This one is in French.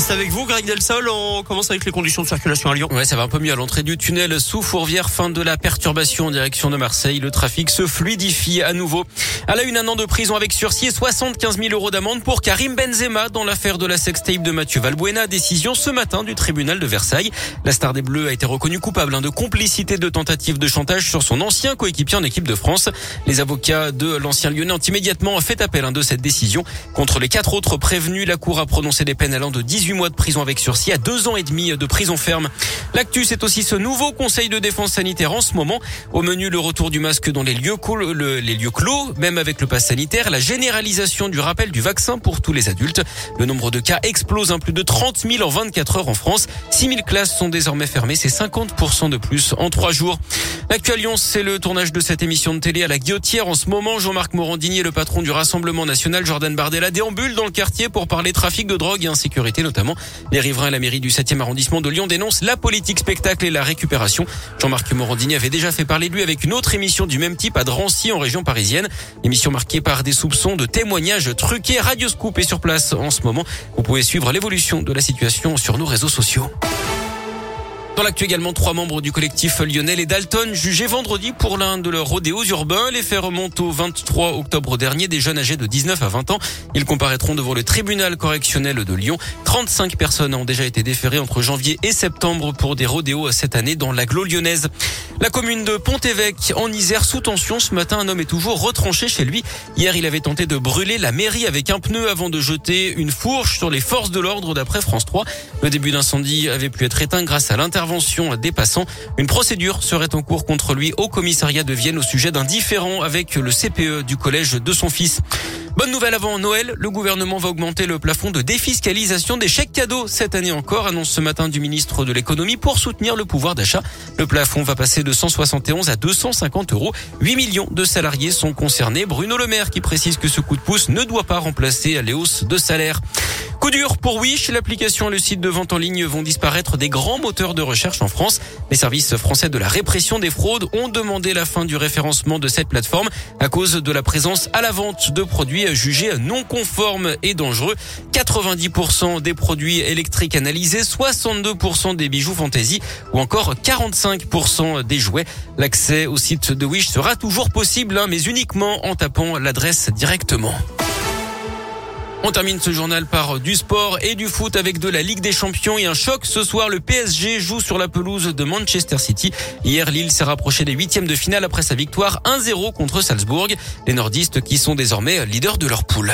C'est avec vous, Greg Delsol. On commence avec les conditions de circulation à Lyon. Ouais, ça va un peu mieux à l'entrée du tunnel sous Fourvière. Fin de la perturbation en direction de Marseille. Le trafic se fluidifie à nouveau. À la une, un an de prison avec sursis et 75 000 euros d'amende pour Karim Benzema dans l'affaire de la sextape de Mathieu Valbuena. Décision ce matin du tribunal de Versailles. La star des Bleus a été reconnue coupable hein, de complicité de tentative de chantage sur son ancien coéquipier en équipe de France. Les avocats de l'ancien Lyonnais ont immédiatement fait appel hein, de cette décision. Contre les quatre autres prévenus, la Cour a prononcé des peines allant de 18 mois de prison avec sursis à deux ans et demi de prison ferme. L'actu, c'est aussi ce nouveau conseil de défense sanitaire en ce moment. Au menu, le retour du masque dans les lieux, les lieux clos, même avec le pass sanitaire, la généralisation du rappel du vaccin pour tous les adultes. Le nombre de cas explose, un plus de 30 000 en 24 heures en France. 6 000 classes sont désormais fermées, c'est 50% de plus en trois jours. L'actu Lyon, c'est le tournage de cette émission de télé à la Guillotière. En ce moment, Jean-Marc Morandini, le patron du Rassemblement National, Jordan Bardella, déambule dans le quartier pour parler trafic de drogue et insécurité notamment. Les riverains et la mairie du 7e arrondissement de Lyon dénoncent la politique spectacle et la récupération. Jean-Marc Morandini avait déjà fait parler de lui avec une autre émission du même type à Drancy en région parisienne. Émission marquée par des soupçons de témoignages truqués. Radio Scoop est sur place en ce moment. Vous pouvez suivre l'évolution de la situation sur nos réseaux sociaux. Dans l'actu trois membres du collectif Lionel et Dalton jugés vendredi pour l'un de leurs rodéos urbains. Les faits remontent au 23 octobre dernier. Des jeunes âgés de 19 à 20 ans. Ils comparaîtront devant le tribunal correctionnel de Lyon. 35 personnes ont déjà été déférées entre janvier et septembre pour des rodéos cette année dans l'agglo lyonnaise. La commune de Pont-Évêque en Isère sous tension. Ce matin, un homme est toujours retranché chez lui. Hier, il avait tenté de brûler la mairie avec un pneu avant de jeter une fourche sur les forces de l'ordre d'après France 3. Le début d'incendie avait pu être éteint grâce à l'intervention intervention des passants. Une procédure serait en cours contre lui au commissariat de Vienne au sujet d'un différend avec le CPE du collège de son fils. Bonne nouvelle avant Noël, le gouvernement va augmenter le plafond de défiscalisation des chèques cadeaux cette année encore, annonce ce matin du ministre de l'économie pour soutenir le pouvoir d'achat. Le plafond va passer de 171 à 250 euros. 8 millions de salariés sont concernés. Bruno Le Maire qui précise que ce coup de pouce ne doit pas remplacer les hausses de salaire. Coup dur pour Wish, l'application et le site de vente en ligne vont disparaître des grands moteurs de recherche en France. Les services français de la répression des fraudes ont demandé la fin du référencement de cette plateforme à cause de la présence à la vente de produits jugés non conformes et dangereux. 90% des produits électriques analysés, 62% des bijoux fantaisie ou encore 45% des jouets. L'accès au site de Wish sera toujours possible, hein, mais uniquement en tapant l'adresse directement. On termine ce journal par du sport et du foot avec de la Ligue des Champions et un choc ce soir. Le PSG joue sur la pelouse de Manchester City. Hier, Lille s'est rapproché des huitièmes de finale après sa victoire 1-0 contre Salzbourg. Les nordistes qui sont désormais leaders de leur poule.